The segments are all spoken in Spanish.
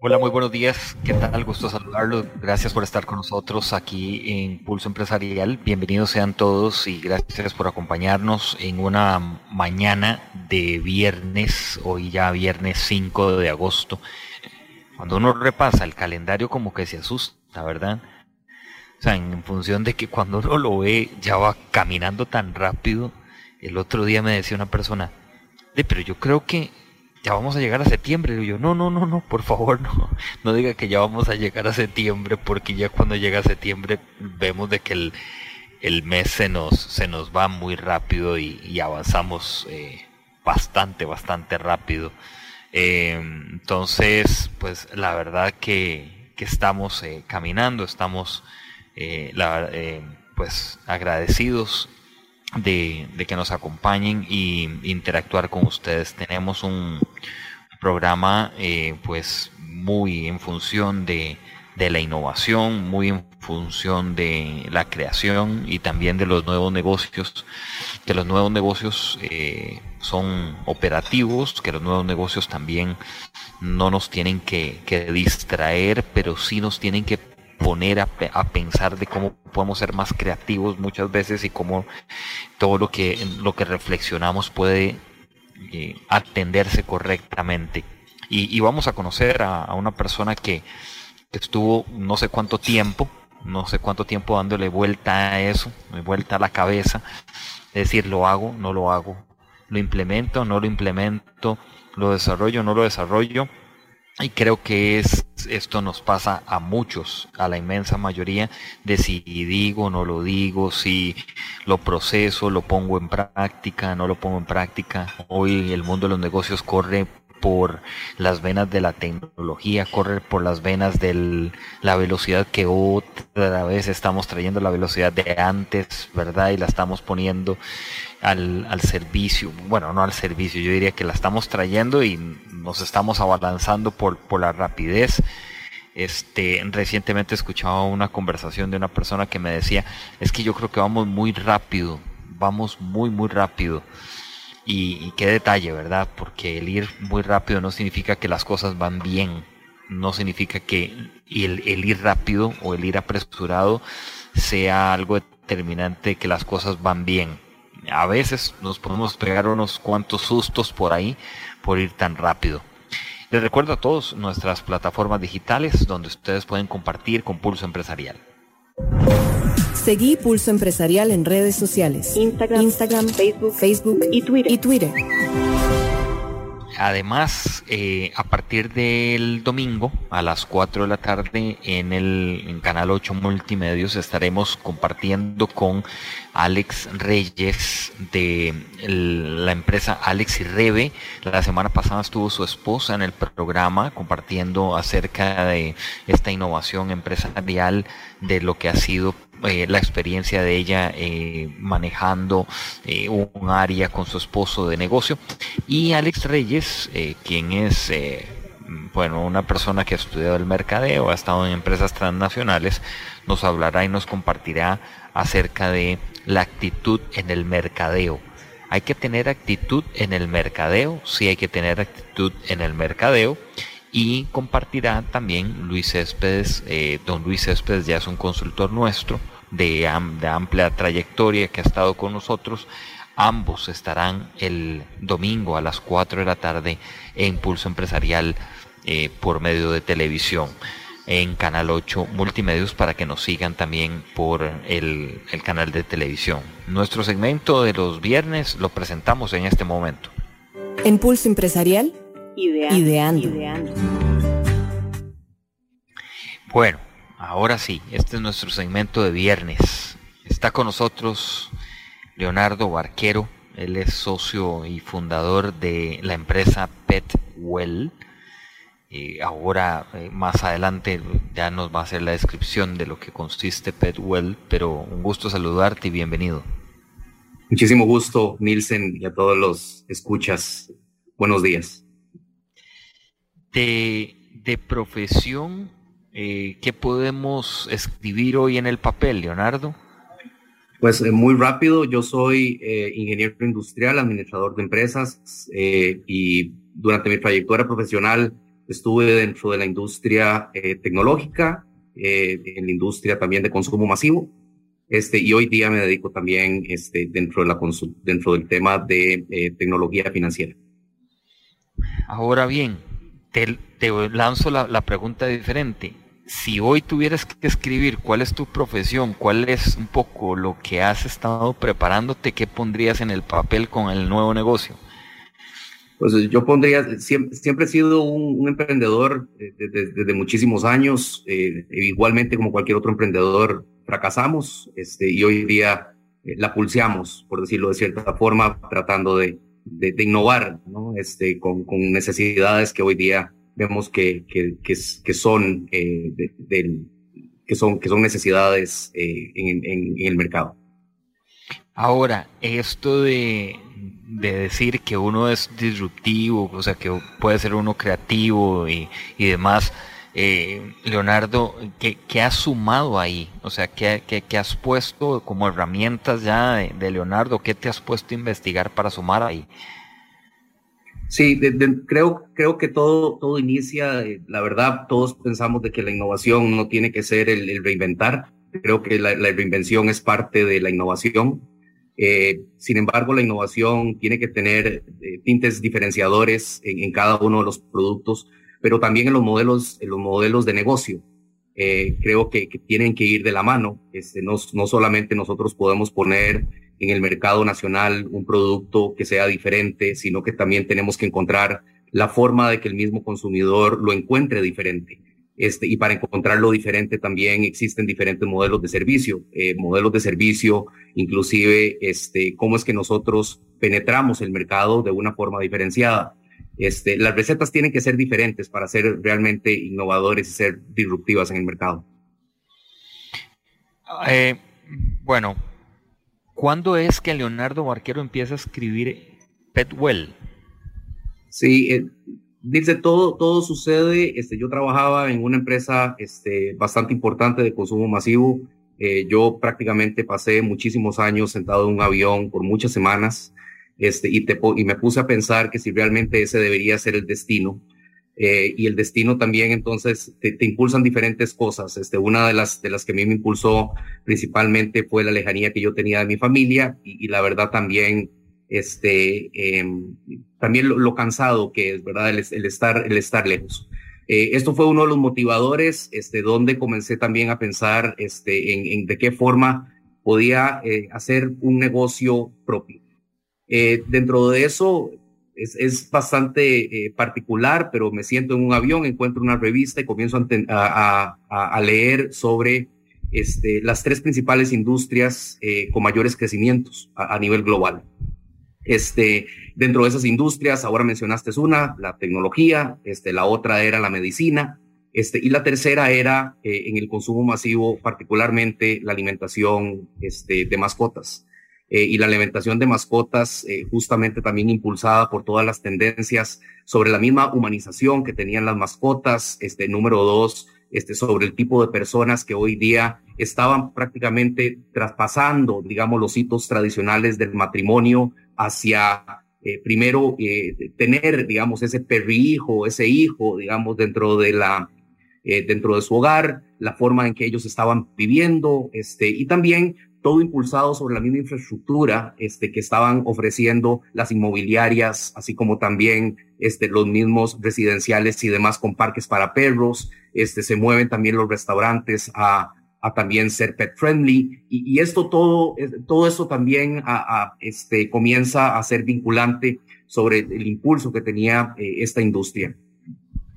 Hola, muy buenos días. ¿Qué tal? Gusto saludarlos. Gracias por estar con nosotros aquí en Pulso Empresarial. Bienvenidos sean todos y gracias por acompañarnos en una mañana de viernes, hoy ya viernes 5 de agosto. Cuando uno repasa el calendario como que se asusta, ¿verdad? O sea, en función de que cuando uno lo ve ya va caminando tan rápido. El otro día me decía una persona, pero yo creo que ya vamos a llegar a septiembre. Y yo, no, no, no, no, por favor, no, no diga que ya vamos a llegar a septiembre, porque ya cuando llega septiembre vemos de que el, el mes se nos, se nos va muy rápido y, avanzamos eh, bastante, bastante rápido. Em, entonces, pues la verdad que, que estamos eh, caminando, estamos eh, pues agradecidos de, que nos acompañen y interactuar con ustedes. Tenemos un programa eh, pues muy en función de, la innovación, muy en función de la creación y también de los nuevos negocios, que los nuevos negocios eh, son operativos, que los nuevos negocios también no nos tienen que, que distraer, pero sí nos tienen que poner a, pensar de cómo podemos ser más creativos muchas veces y cómo todo lo que, lo que reflexionamos puede eh, atenderse correctamente. Y, vamos a conocer a, una persona que, estuvo no sé cuánto tiempo, no sé cuánto tiempo dándole vuelta a eso, vuelta a la cabeza, es decir, lo hago, no lo hago, lo implemento, no lo implemento, lo desarrollo, no lo desarrollo y creo que es, esto nos pasa a muchos, a la inmensa mayoría, de si digo, no lo digo, si lo proceso, lo pongo en práctica, no lo pongo en práctica. Hoy el mundo de los negocios corre por las venas de la tecnología, corre por las venas de la velocidad que otra vez estamos trayendo, la velocidad de antes, ¿verdad? Y la estamos poniendo al, al servicio, bueno, no al servicio, yo diría que la estamos trayendo y nos estamos abalanzando por, por la rapidez. Este, recientemente escuchaba una conversación de una persona que me decía, es que yo creo que vamos muy rápido, vamos muy, muy rápido. Y, qué detalle, ¿verdad? Porque el ir muy rápido no significa que las cosas van bien, no significa que el, el ir rápido o el ir apresurado sea algo determinante que las cosas van bien a veces nos podemos pegar unos cuantos sustos por ahí por ir tan rápido. Les recuerdo a todos nuestras plataformas digitales donde ustedes pueden compartir con Pulso Empresarial. Seguí Pulso Empresarial en redes sociales. Instagram, Facebook, Facebook y Twitter. Y Twitter. Además, eh, a partir del domingo a las 4 de la tarde en el Canal 8 Multimedios estaremos compartiendo con Alex Reyes de la empresa Alex y Rebe. La semana pasada estuvo su esposa en el programa compartiendo acerca de esta innovación empresarial, de lo que ha sido eh, la experiencia de ella eh, manejando eh, un área con su esposo de negocio. Y Alex Reyes quien es bueno una persona que ha estudiado el mercadeo ha estado en empresas transnacionales nos hablará y nos compartirá acerca de la actitud en el mercadeo. Hay que tener actitud en el mercadeo sí hay que tener actitud en el mercadeo y compartirá también Luis Céspedes, eh, don Luis Céspedes ya es un consultor nuestro de, amplia trayectoria que ha estado con nosotros. Ambos estarán el domingo a las 4 de la tarde en Pulso Empresarial eh, por medio de televisión en Canal 8 Multimedios para que nos sigan también por el, canal de televisión. Nuestro segmento de los viernes lo presentamos en este momento. En Pulso Empresarial Ideando. Bueno, ahora sí, este es nuestro segmento de viernes. Está con nosotros Leonardo Barquero, él es socio y fundador de la empresa Petwell. Y ahora, eh, más adelante, ya nos va a hacer la descripción de lo que consiste Petwell, pero un gusto saludarte y bienvenido. Muchísimo gusto, Nielsen, y a todos los escuchas. Buenos días. De, de profesión, eh, ¿qué podemos escribir hoy en el papel, Leonardo? Pues eh, muy rápido, yo soy eh, ingeniero industrial, administrador de empresas y durante mi trayectoria profesional estuve dentro de la industria tecnológica, en la industria también de consumo masivo. Este, y hoy día me dedico también este, dentro, de la dentro del tema de tecnología financiera. Ahora bien, te, lanzo la, pregunta diferente. Si hoy tuvieras que escribir cuál es tu profesión, cuál es un poco lo que has estado preparándote, ¿qué pondrías en el papel con el nuevo negocio? Pues yo pondría, siempre, he sido un, emprendedor desde, muchísimos años, eh, igualmente como cualquier otro emprendedor, fracasamos este, y hoy día eh, la pulseamos, por decirlo de cierta forma, tratando de, de, innovar, ¿no? Este, con, con, necesidades que hoy día vemos que, que, que, son, eh, que, son, que son necesidades eh, en, en, el mercado. Ahora, esto de, de, decir que uno es disruptivo, o sea, que puede ser uno creativo y, y demás, eh, Leonardo, ¿qué, ¿qué, has sumado ahí? O sea, ¿qué, has puesto como herramientas ya de, Leonardo? ¿Qué te has puesto a investigar para sumar ahí? Sí, creo, creo que todo, todo inicia, eh, la verdad, todos pensamos de que la innovación no tiene que ser el, reinventar. Creo que la, reinvención es parte de la innovación. Eh, sin embargo, la innovación tiene que tener tintes diferenciadores en, en, cada uno de los productos pero también en los modelos, en los modelos de negocio. Eh, creo que, tienen que ir de la mano. Este, no, no solamente nosotros podemos poner en el mercado nacional un producto que sea diferente, sino que también tenemos que encontrar la forma de que el mismo consumidor lo encuentre diferente. Este, y para encontrarlo diferente también existen diferentes modelos de servicio, eh, modelos de servicio, inclusive este, cómo es que nosotros penetramos el mercado de una forma diferenciada. Este, las recetas tienen que ser diferentes para ser realmente innovadores y ser disruptivas en el mercado. Eh, bueno, ¿cuándo es que Leonardo Barquero empieza a escribir Petwell? Sí, eh, dice todo, todo sucede. Este, yo trabajaba en una empresa este, bastante importante de consumo masivo. Eh, yo prácticamente pasé muchísimos años sentado en un avión por muchas semanas este, y, te, y me puse a pensar que si realmente ese debería ser el destino. Eh, y el destino también, entonces, te, impulsan diferentes cosas. Este, una de las, de las que a mí me impulsó principalmente fue la lejanía que yo tenía de mi familia y, y la verdad también, este, eh, también lo, cansado que es, ¿verdad? El, el estar, el estar lejos. Eh, esto fue uno de los motivadores, este, donde comencé también a pensar, este, en, en de qué forma podía eh, hacer un negocio propio. Eh, dentro de eso es, es bastante eh, particular, pero me siento en un avión, encuentro una revista y comienzo a, a, a leer sobre este, las tres principales industrias eh, con mayores crecimientos a, nivel global. Este, dentro de esas industrias, ahora mencionaste una, la tecnología, este, la otra era la medicina, este, y la tercera era eh, en el consumo masivo, particularmente la alimentación este, de mascotas. Eh, y la alimentación de mascotas, eh, justamente también impulsada por todas las tendencias sobre la misma humanización que tenían las mascotas. Este número dos, este sobre el tipo de personas que hoy día estaban prácticamente traspasando, digamos, los hitos tradicionales del matrimonio hacia eh, primero tener, digamos, ese perrijo, ese hijo, digamos, dentro de la dentro de su hogar, la forma en que ellos estaban viviendo, este, y también todo impulsado sobre la misma infraestructura este, que estaban ofreciendo las inmobiliarias, así como también este, los mismos residenciales y demás con parques para perros. Este, se mueven también los restaurantes a, también ser pet friendly y, esto todo, todo eso también este, comienza a ser vinculante sobre el impulso que tenía eh, esta industria.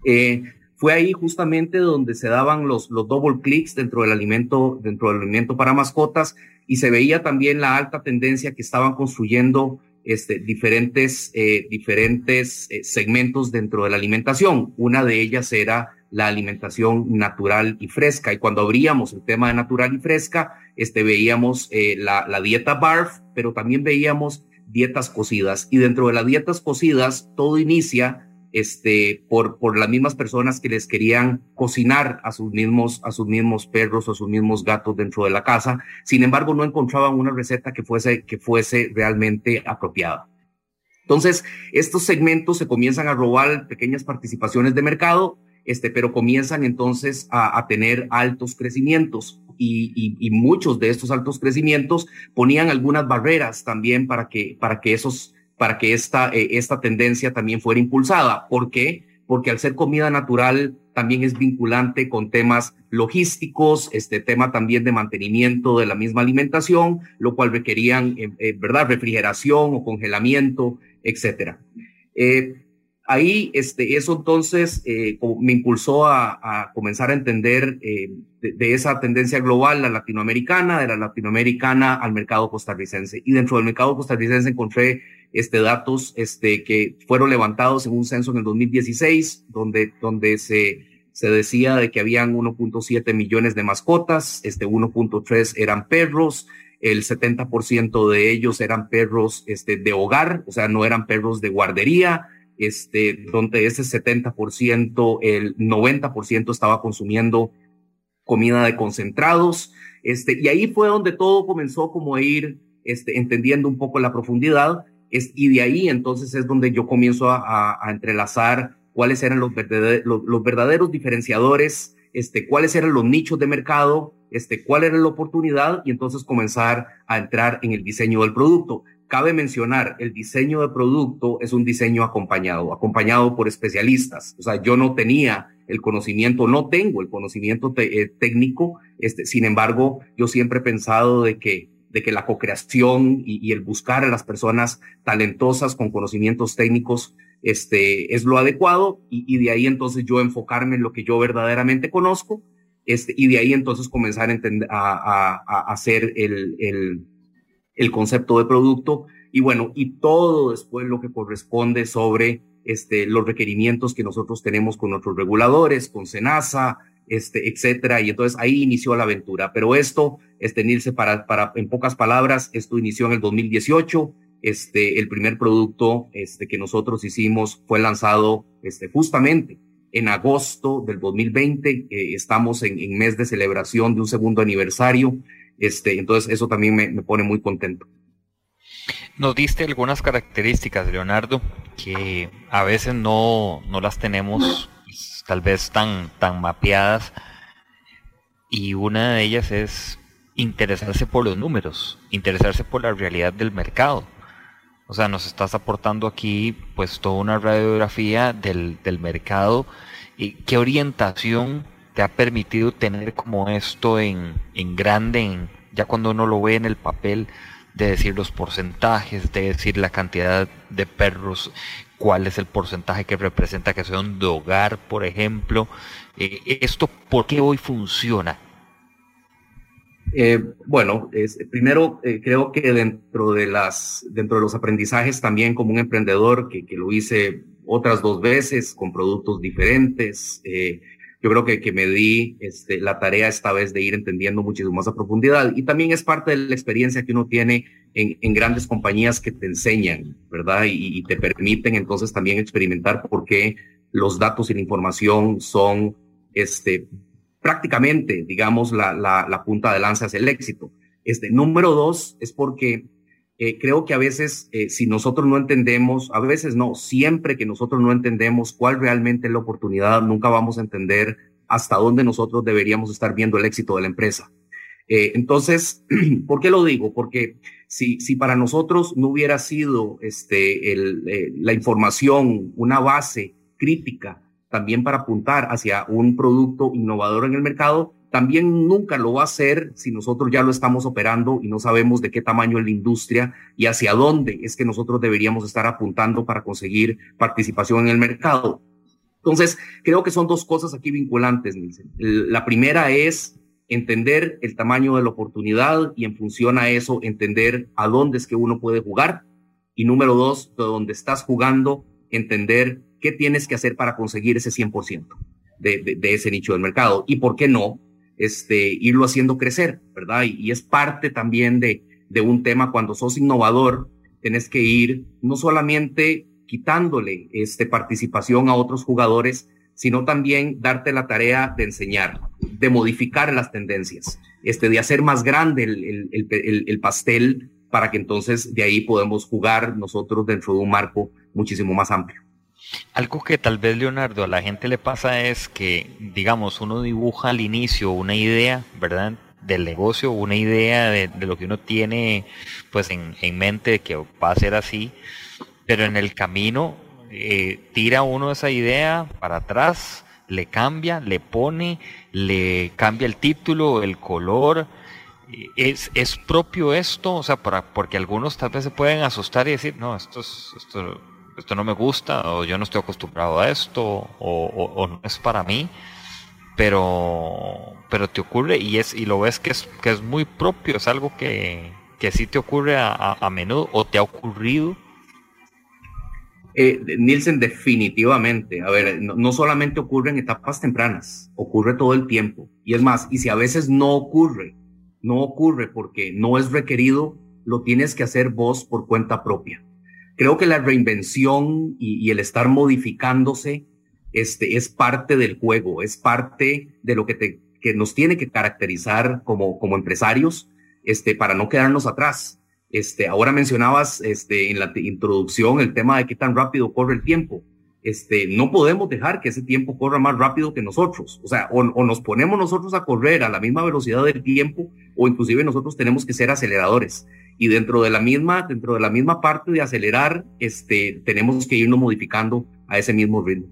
Eh, fue ahí justamente donde se daban los, los double clicks dentro del alimento, dentro del alimento para mascotas y se veía también la alta tendencia que estaban construyendo este, diferentes, eh, diferentes eh, segmentos dentro de la alimentación. Una de ellas era la alimentación natural y fresca. Y cuando abríamos el tema de natural y fresca, este, veíamos eh, la, la dieta BARF, pero también veíamos dietas cocidas. Y dentro de las dietas cocidas, todo inicia este, por, por las mismas personas que les querían cocinar a sus mismos, a sus mismos perros o sus mismos gatos dentro de la casa. Sin embargo, no encontraban una receta que fuese, que fuese realmente apropiada. Entonces, estos segmentos se comienzan a robar pequeñas participaciones de mercado, este, pero comienzan entonces a, a tener altos crecimientos y, y, y, muchos de estos altos crecimientos ponían algunas barreras también para que, para que esos, para que esta, eh, esta tendencia también fuera impulsada. ¿Por qué? Porque al ser comida natural también es vinculante con temas logísticos, este tema también de mantenimiento de la misma alimentación, lo cual requerían, eh, eh, ¿verdad?, refrigeración o congelamiento etcétera. Ahí, este, eso entonces me impulsó a, comenzar a entender de, de, esa tendencia global, la latinoamericana, de la latinoamericana al mercado costarricense. Y dentro del mercado costarricense encontré este, datos este, que fueron levantados en un censo en el 2016, donde, donde se, se decía de que habían 1.7 millones de mascotas, este 1.3 eran perros, el 70% de ellos eran perros este, de hogar, o sea, no eran perros de guardería, este, donde ese 70%, el 90% estaba consumiendo comida de concentrados, este, y ahí fue donde todo comenzó como a ir este, entendiendo un poco la profundidad, y de ahí entonces es donde yo comienzo a, entrelazar cuáles eran los los, verdaderos diferenciadores, este, cuáles eran los nichos de mercado, este, cuál era la oportunidad y entonces comenzar a entrar en el diseño del producto. Cabe mencionar, el diseño de producto es un diseño acompañado, acompañado por especialistas. O sea, yo no tenía el conocimiento, no tengo el conocimiento eh, técnico, este, sin embargo, yo siempre he pensado de que de que la co-creación y, el buscar a las personas talentosas con conocimientos técnicos este, es lo adecuado y, de ahí entonces yo enfocarme en lo que yo verdaderamente conozco este, y de ahí entonces comenzar a, entender, a hacer el, el, el, concepto de producto y bueno, y todo después lo que corresponde sobre este, los requerimientos que nosotros tenemos con nuestros reguladores, con SENASA, este, etcétera. Y entonces ahí inició la aventura. Pero esto, este, Nilce, para, para, en pocas palabras, esto inició en el 2018. Este, el primer producto, este, que nosotros hicimos fue lanzado, este, justamente en agosto del 2020. Eh, estamos en, en, mes de celebración de un segundo aniversario. Este, entonces eso también me, me pone muy contento. Nos diste algunas características, Leonardo, que a veces no, no las tenemos pues, tal vez tan, tan mapeadas. Y una de ellas es interesarse por los números, interesarse por la realidad del mercado. O sea, nos estás aportando aquí pues toda una radiografía del, del mercado y qué orientación te ha permitido tener como esto en, en grande, ya cuando uno lo ve en el papel, de decir los porcentajes, de decir la cantidad de perros, cuál es el porcentaje que representa que son de hogar, por ejemplo. Eh, ¿Esto por qué hoy funciona? Eh, bueno, primero eh, creo que dentro de las dentro de los aprendizajes también como un emprendedor que, que lo hice otras dos veces con productos diferentes, eh, yo creo que, que me di este, la tarea esta vez de ir entendiendo muchísimo más a profundidad y también es parte de la experiencia que uno tiene en, en grandes compañías que te enseñan, ¿verdad? Y, y te permiten entonces también experimentar por qué los datos y la información son este, prácticamente, digamos, la, la, la punta de lanza hacia el éxito. Este, número dos es porque eh, creo que a veces, eh, si nosotros no entendemos, a veces no, siempre que nosotros no entendemos cuál realmente es la oportunidad, nunca vamos a entender hasta dónde nosotros deberíamos estar viendo el éxito de la empresa. Eh, entonces, ¿por qué lo digo? Porque si, si para nosotros no hubiera sido este, el, la información una base crítica también para apuntar hacia un producto innovador en el mercado, también nunca lo va a hacer si nosotros ya lo estamos operando y no sabemos de qué tamaño es la industria y hacia dónde es que nosotros deberíamos estar apuntando para conseguir participación en el mercado. Entonces, creo que son dos cosas aquí vinculantes. La primera es entender el tamaño de la oportunidad y en función a eso entender a dónde es que uno puede jugar. Y número dos, de dónde estás jugando, entender qué tienes que hacer para conseguir ese 100% de, de, ese nicho del mercado. Y por qué no, este, irlo haciendo crecer, ¿verdad? Y, es parte también de, un tema cuando sos innovador, tenés que ir no solamente quitándole este, participación a otros jugadores, sino también darte la tarea de enseñar, de modificar las tendencias, este, de hacer más grande el, el, el pastel para que entonces de ahí podemos jugar nosotros dentro de un marco muchísimo más amplio. Algo que tal vez Leonardo a la gente le pasa es que, digamos, uno dibuja al inicio una idea, ¿verdad? Del negocio, una idea de, lo que uno tiene pues en, mente que va a ser así, pero en el camino eh, tira uno esa idea para atrás, le cambia, le pone, le cambia el título, el color, ¿Es, ¿Es propio esto? O sea, para, porque algunos tal vez se pueden asustar y decir, no, esto, es, esto, esto no me gusta, o yo no estoy acostumbrado a esto, o, no es para mí, pero, pero te ocurre y, es, y lo ves que es, que es muy propio, es algo que, que sí te ocurre a, a, menudo o te ha ocurrido. Eh, Nielsen, definitivamente. A ver, no, no, solamente ocurre en etapas tempranas, ocurre todo el tiempo. Y es más, y si a veces no ocurre, no ocurre porque no es requerido, lo tienes que hacer vos por cuenta propia. Creo que la reinvención y, el estar modificándose este, es parte del juego, es parte de lo que, nos tiene que caracterizar como, como empresarios este, para no quedarnos atrás. Este, ahora mencionabas este, en la introducción el tema de qué tan rápido corre el tiempo este, no podemos dejar que ese tiempo corra más rápido que nosotros. O sea, o, nos ponemos nosotros a correr a la misma velocidad del tiempo, o inclusive nosotros tenemos que ser aceleradores. Y dentro de la misma, dentro de la misma parte de acelerar, este, tenemos que irnos modificando a ese mismo ritmo.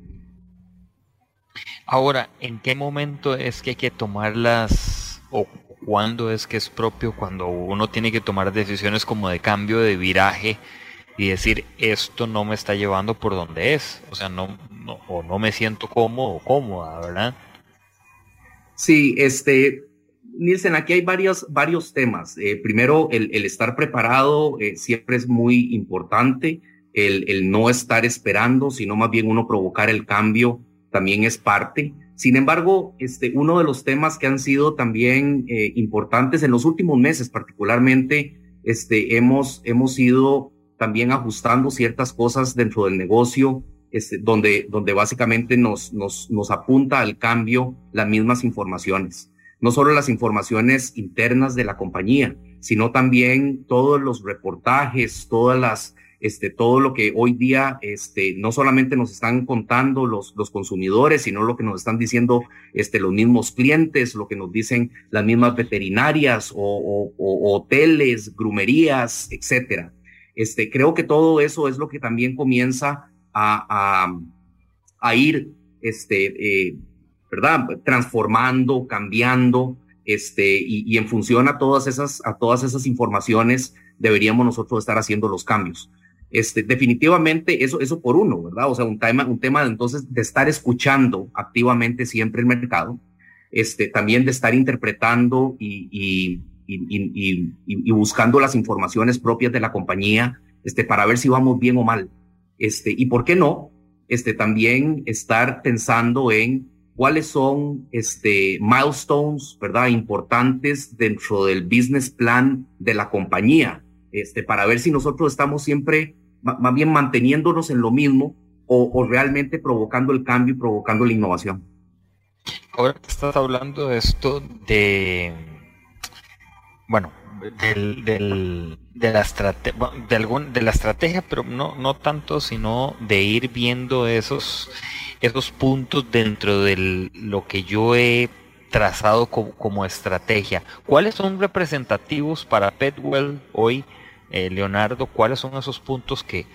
Ahora, ¿en qué momento es que hay que tomarlas o cuándo es que es propio cuando uno tiene que tomar decisiones como de cambio de viraje? Y decir esto no me está llevando por donde es, o sea, no, o no me siento cómodo o cómoda, ¿verdad? Sí, este, Nielsen, aquí hay varios, varios temas. Eh, primero, el, estar preparado eh, siempre es muy importante, el, el, no estar esperando, sino más bien uno provocar el cambio también es parte. Sin embargo, este, uno de los temas que han sido también eh, importantes en los últimos meses, particularmente, este, hemos, hemos ido también ajustando ciertas cosas dentro del negocio, este, donde, donde básicamente nos, nos, nos apunta al cambio las mismas informaciones. No solo las informaciones internas de la compañía, sino también todos los reportajes, todas las, este, todo lo que hoy día, este, no solamente nos están contando los, los consumidores, sino lo que nos están diciendo, este, los mismos clientes, lo que nos dicen las mismas veterinarias o, o hoteles, grumerías, etcétera. Este, creo que todo eso es lo que también comienza a, ir, este, eh. Transformando, cambiando, este, y, en función a todas esas, a todas esas informaciones deberíamos nosotros estar haciendo los cambios. Este, definitivamente eso, eso por uno, ¿verdad? O sea, un tema, un tema de, entonces de estar escuchando activamente siempre el mercado, este, también de estar interpretando y, buscando las informaciones propias de la compañía este, para ver si vamos bien o mal. Este, y por qué no, este, también estar pensando en cuáles son este, milestones, ¿verdad? Importantes dentro del business plan de la compañía, este, para ver si nosotros estamos siempre más bien manteniéndonos en lo mismo o, o realmente provocando el cambio y provocando la innovación. Ahora que estás hablando de esto de bueno, del, del, de, la de, algún, de la estrategia, pero no, no tanto, sino de ir viendo esos, esos puntos dentro de lo que yo he trazado como, estrategia. ¿Cuáles son representativos para Petwell hoy, eh, Leonardo? ¿Cuáles son esos puntos que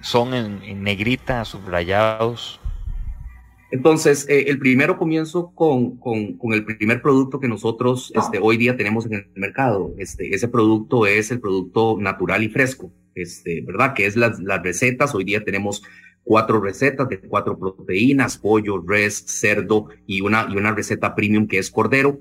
son en negrita, subrayados? Entonces, eh, el primero comienzo con, con, con, el primer producto que nosotros este, hoy día tenemos en el mercado. Este, ese producto es el producto natural y fresco, este, ¿verdad? Que es las, las recetas. Hoy día tenemos cuatro recetas de cuatro proteínas, pollo, res, cerdo y una, y una receta premium que es cordero.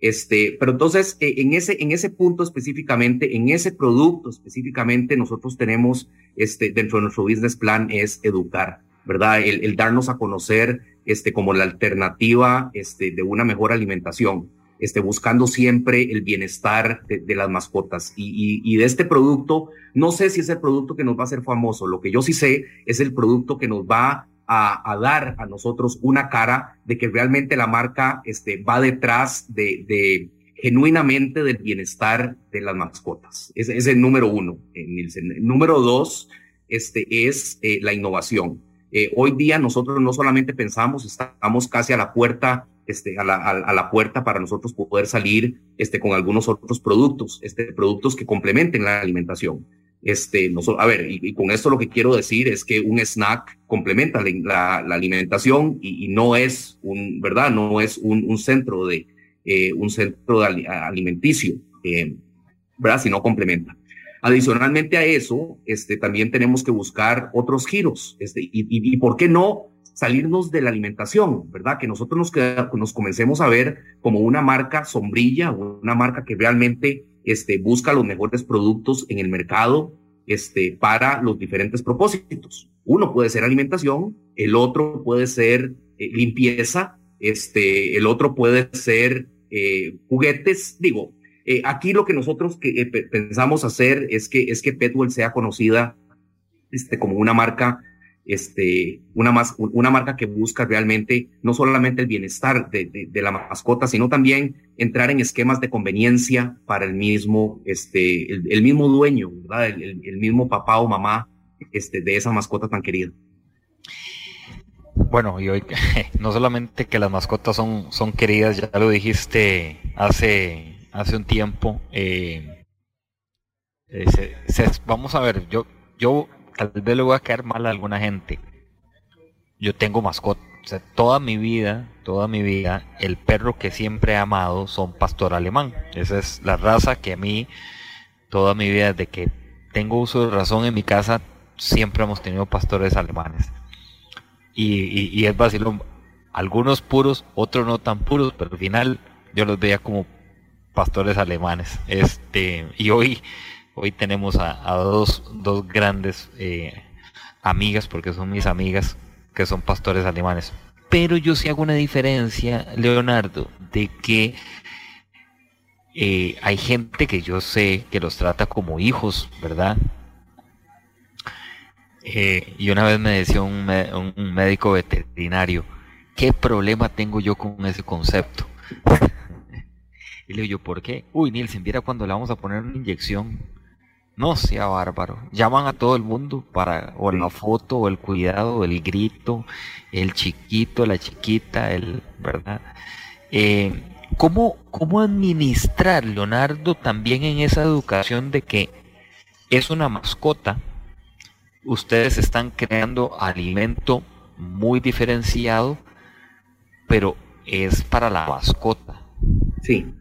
Este, pero entonces, eh, en ese, en ese punto específicamente, en ese producto específicamente, nosotros tenemos, este, dentro de nuestro business plan es educar ¿verdad? El, darnos a conocer este, como la alternativa este, de una mejor alimentación. este, buscando siempre el bienestar de, las mascotas. Y, de este producto, no sé si es el producto que nos va a hacer famoso, lo que yo sí sé es el producto que nos va a, dar a nosotros una cara de que realmente la marca este, va detrás de, genuinamente del bienestar de las mascotas. Ese es el número uno, Nielsen. El número dos este, es eh, la innovación. Eh, hoy día nosotros no solamente pensamos, estamos casi a la puerta este, a, la, a, la, puerta para nosotros poder salir este, con algunos otros productos, este, productos que complementen la alimentación. Este, no, a ver, y, con esto lo que quiero decir es que un snack complementa la, la, alimentación y, y, no es un, ¿verdad? No es un, un centro de, eh, un centro de alimenticio, eh, ¿verdad? Sino complementa. Adicionalmente a eso, este, también tenemos que buscar otros giros, este, y, y, y por qué no salirnos de la alimentación, ¿verdad? Que nosotros nos, nos comencemos a ver como una marca sombrilla, una marca que realmente este, busca los mejores productos en el mercado este, para los diferentes propósitos. Uno puede ser alimentación, el otro puede ser eh, limpieza, este, el otro puede ser eh, juguetes. Digo, eh, aquí lo que nosotros que, pensamos hacer es que, es que Petwell sea conocida este, como una marca este, una, más, una marca que busca realmente no solamente el bienestar de, la mascota, sino también entrar en esquemas de conveniencia para el mismo, este, el, mismo dueño, ¿verdad? El, el, mismo papá o mamá este, de esa mascota tan querida. Bueno, y hoy no solamente que las mascotas son, son queridas, ya lo dijiste hace, hace un tiempo. Eh, eh, vamos a ver, yo, yo tal vez le voy a caer mal a alguna gente. Yo tengo mascota. Toda mi vida, toda mi vida, el perro que siempre he amado son pastor alemán. Esa es la raza que a mí, toda mi vida, desde que tengo uso de razón en mi casa, siempre hemos tenido pastores alemanes. Y, y, es vacilón. Algunos puros, otros no tan puros, pero al final yo los veía como pastores alemanes. Este, y hoy Hoy tenemos a, dos, dos, grandes eh, amigas, porque son mis amigas, que son pastores alemanes. Pero yo sí hago una diferencia, Leonardo, de que eh, hay gente que yo sé que los trata como hijos, ¿verdad? Eh, y una vez me decía un, un, médico veterinario, ¿qué problema tengo yo con ese concepto? Y le digo yo, ¿por qué? Uy, Nielsen, viera cuando le vamos a poner una inyección no sea bárbaro. Llaman a todo el mundo para o la foto, o el cuidado, el grito, el chiquito, la chiquita, el, ¿verdad? Eh, ¿cómo, ¿Cómo administrar, Leonardo, también en esa educación de que es una mascota? Ustedes están creando alimento muy diferenciado, pero es para la mascota. Sí,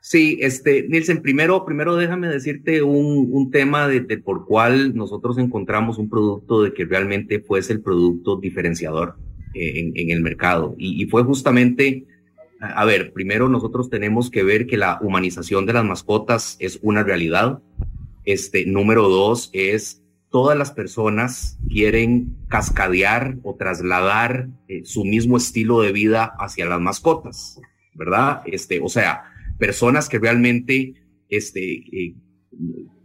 Sí, este, Nielsen, primero, primero déjame decirte un, un tema de, por cual nosotros encontramos un producto de que realmente fuese el producto diferenciador eh, en, en, el mercado. Y, y, fue justamente, a ver, primero nosotros tenemos que ver que la humanización de las mascotas es una realidad. Este, número dos es todas las personas quieren cascadear o trasladar eh, su mismo estilo de vida hacia las mascotas, ¿verdad? Este, o sea, personas que realmente este, eh,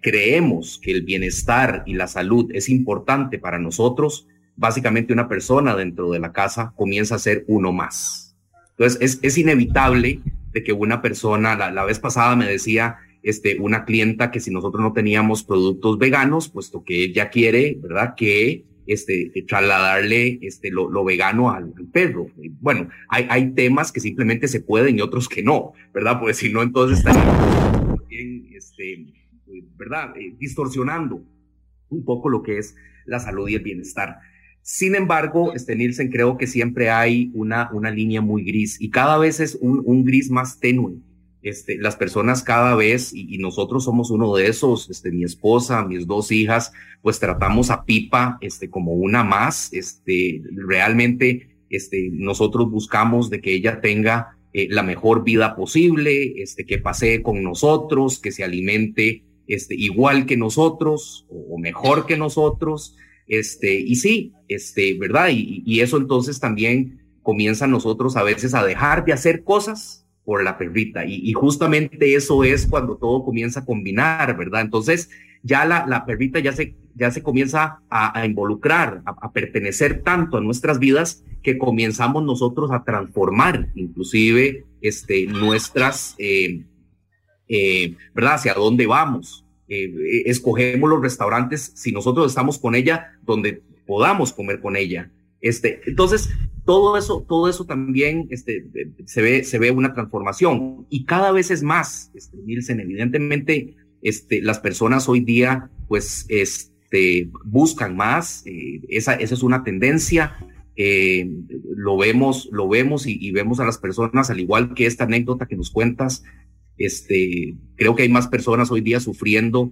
creemos que el bienestar y la salud es importante para nosotros, básicamente una persona dentro de la casa comienza a ser uno más. Entonces es, es inevitable de que una persona, la, la, vez pasada me decía este, una clienta que si nosotros no teníamos productos veganos, puesto que ella quiere, ¿verdad? Que este, trasladarle este, lo, lo vegano al, perro. Bueno, hay, hay temas que simplemente se pueden y otros que no, ¿verdad? Pues si no, entonces estaríamos este, ¿verdad? Eh, distorsionando un poco lo que es la salud y el bienestar. Sin embargo, este Nielsen, creo que siempre hay una, una línea muy gris y cada vez es un, un gris más tenue este, las personas cada vez, y, nosotros somos uno de esos, este, mi esposa, mis dos hijas, pues tratamos a Pipa, este, como una más, este, realmente, este, nosotros buscamos de que ella tenga eh, la mejor vida posible, este, que pase con nosotros, que se alimente, este, igual que nosotros, o, mejor que nosotros, este, y sí, este, ¿verdad? Y, y eso entonces también comienza nosotros a veces a dejar de hacer cosas por la perrita. Y, justamente eso es cuando todo comienza a combinar, ¿verdad? Entonces ya la, la perrita ya se, ya se comienza a, involucrar, a, pertenecer tanto a nuestras vidas que comenzamos nosotros a transformar inclusive este, nuestras, eh, eh, ¿verdad? Hacia dónde vamos. Eh, escogemos los restaurantes si nosotros estamos con ella donde podamos comer con ella. Este, entonces, todo eso, todo eso también este, se, ve, se ve una transformación. Y cada vez es más, este, Nielsen, evidentemente, este, las personas hoy día, pues, este, buscan más, eh, esa, es una tendencia, eh, lo vemos, lo vemos y, vemos a las personas, al igual que esta anécdota que nos cuentas, creo que hay más personas hoy día sufriendo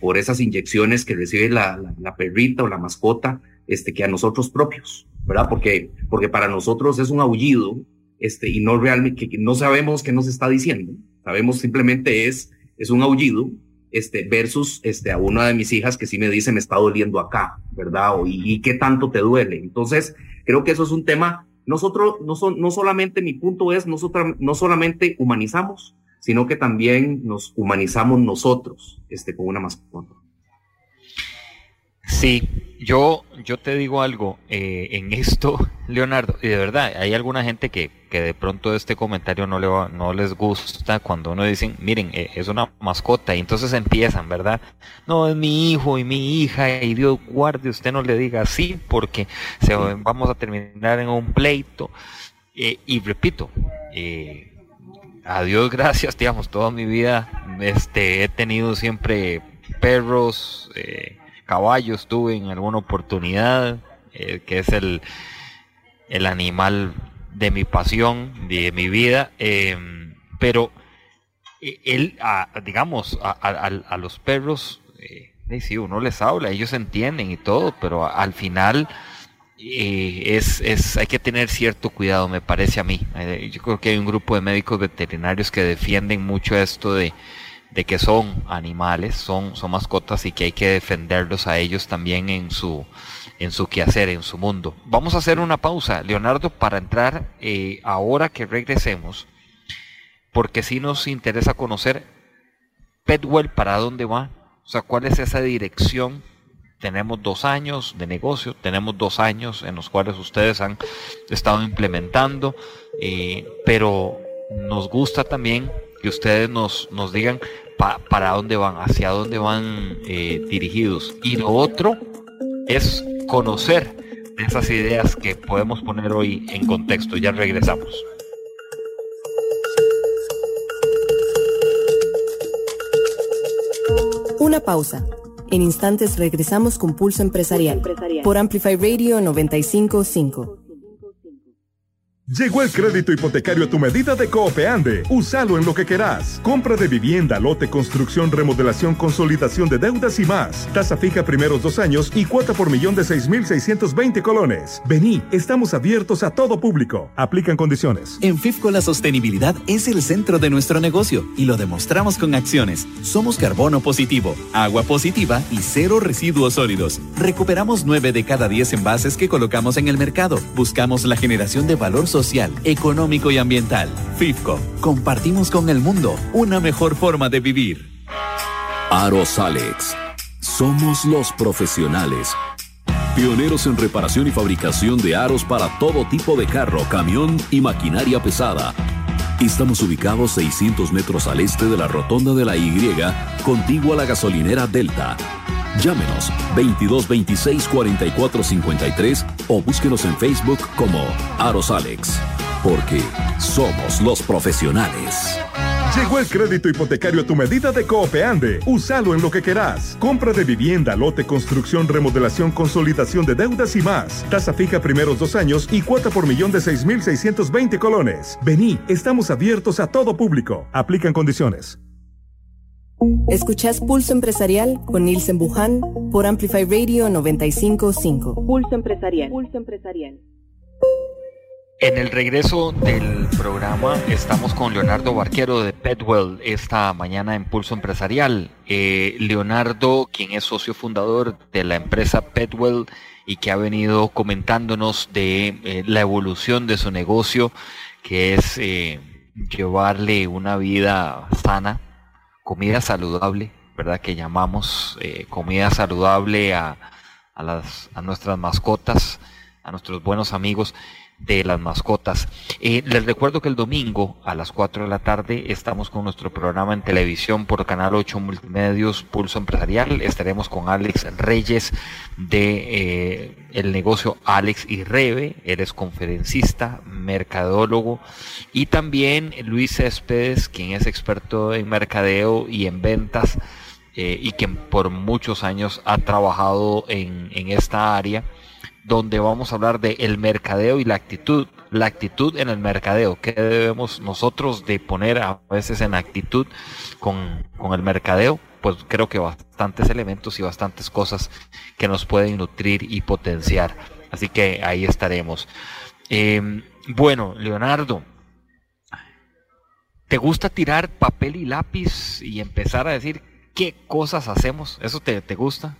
por esas inyecciones que recibe la perrita o la mascota, este, que a nosotros propios, ¿verdad? Porque, porque para nosotros es un aullido, este, y no realmente, que no sabemos qué nos está diciendo, sabemos simplemente es, es un aullido, este, versus, este, a una de mis hijas que sí me dice, me está doliendo acá, ¿verdad? O, y, qué tanto te duele. Entonces, creo que eso es un tema, nosotros, no, son, no solamente mi punto es, nosotros no solamente humanizamos, sino que también nos humanizamos nosotros, este, con una mascota. Sí, yo, yo te digo algo eh, en esto, Leonardo, y de verdad, hay alguna gente que, que de pronto este comentario no, le no les gusta cuando uno dicen, miren, eh, es una mascota, y entonces empiezan, ¿verdad? No, es mi hijo y mi hija, y Dios guarde, usted no le diga así, porque se, vamos a terminar en un pleito. Eh, y repito, a Dios gracias, digamos, toda mi vida este, he tenido siempre perros, eh, caballos tuve en alguna oportunidad, eh, que es el, el animal de mi pasión, de mi vida, em, pero eh, él, digamos, a, los perros, eh, sí, uno les habla, ellos entienden y todo, pero al final es, es, hay que tener cierto cuidado, me parece a mí. yo creo que hay un grupo de médicos veterinarios que defienden mucho esto de de que son animales, son, son mascotas y que hay que defenderlos a ellos también en su, en su quehacer, en su mundo. Vamos a hacer una pausa, Leonardo, para entrar eh, ahora que regresemos, porque sí nos interesa conocer Petwell para dónde va, o sea, cuál es esa dirección. Tenemos dos años de negocio, tenemos dos años en los cuales ustedes han estado implementando, eh, pero nos gusta también que ustedes nos, nos digan para dónde van, hacia dónde van eh, dirigidos. Y lo otro es conocer esas ideas que podemos poner hoy en contexto. Ya regresamos. Una pausa. En instantes regresamos con Pulso Empresarial, por Amplify Radio 955. Llegó el crédito hipotecario a tu medida de Coopeande. Úsalo en lo que querás. Compra de vivienda, lote, construcción, remodelación, consolidación de deudas y más. Tasa fija primeros dos años y cuota por millón de 6.620 colones. Vení, estamos abiertos a todo público. Aplican condiciones. En FIFCO la sostenibilidad es el centro de nuestro negocio y lo demostramos con acciones. Somos carbono positivo, agua positiva y cero residuos sólidos. Recuperamos nueve de cada 10 envases que colocamos en el mercado. Buscamos la generación de valor social social, económico y ambiental. FIFCO, compartimos con el mundo una mejor forma de vivir. Aros Alex, somos los profesionales. Pioneros en reparación y fabricación de aros para todo tipo de carro, camión y maquinaria pesada. Estamos ubicados 600 metros al este de la rotonda de la Y, contigua a la gasolinera Delta. Llámenos 2226 4453 o búsquenos en Facebook como Aros Alex, porque somos los profesionales. Llegó el crédito hipotecario a tu medida de Coopeande. Úsalo en lo que querás. Compra de vivienda, lote, construcción, remodelación, consolidación de deudas y más. Tasa fija primeros dos años y cuota por millón de 6.620 colones. Vení, estamos abiertos a todo público. Aplican condiciones. Escuchas Pulso Empresarial con Nielsen Buján por Amplify Radio 955. Pulso Empresarial. Pulso Empresarial. En el regreso del programa estamos con Leonardo Barquero de Petwell esta mañana en Pulso Empresarial. Eh, Leonardo, quien es socio fundador de la empresa Petwell y que ha venido comentándonos de eh, la evolución de su negocio, que es eh, llevarle una vida sana, comida saludable, ¿verdad? Que llamamos eh, comida saludable a, a, las, a nuestras mascotas, a nuestros buenos amigos de las mascotas. Eh, les recuerdo que el domingo a las 4 de la tarde estamos con nuestro programa en televisión por Canal 8 Multimedios Pulso Empresarial. Estaremos con Alex Reyes de eh, el negocio Alex y Rebe. Él es conferencista, mercadólogo y también Luis Céspedes, quien es experto en mercadeo y en ventas. Eh, y quien por muchos años ha trabajado en, en esta área donde vamos a hablar de el mercadeo y la actitud, la actitud en el mercadeo, qué debemos nosotros de poner a veces en actitud con, el mercadeo, pues creo que bastantes elementos y bastantes cosas que nos pueden nutrir y potenciar. Así que ahí estaremos. Em, bueno, Leonardo, ¿te gusta tirar papel y lápiz y empezar a decir qué cosas hacemos? ¿Eso te, te gusta?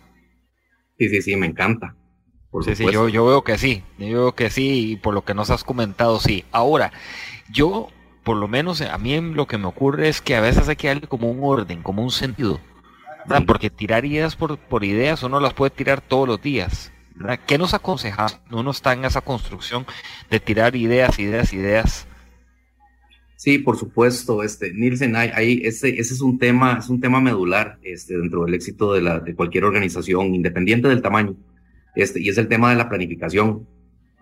Sí, sí, sí, me encanta sí, sí, yo, yo veo que sí, yo veo que sí, y por lo que nos has comentado, sí. Ahora, yo, por lo menos a mí lo que me ocurre es que a veces hay que darle como un orden, como un sentido. Porque tirar ideas por, por ideas uno las puede tirar todos los días. ¿verdad? ¿Qué nos aconseja? Uno está en esa construcción de tirar ideas, ideas, ideas. Sí, por supuesto, este, Nielsen, hay, ese, ese es un tema, es un tema medular este, dentro del éxito de, la, de cualquier organización, independiente del tamaño. Este, y es el tema de la planificación.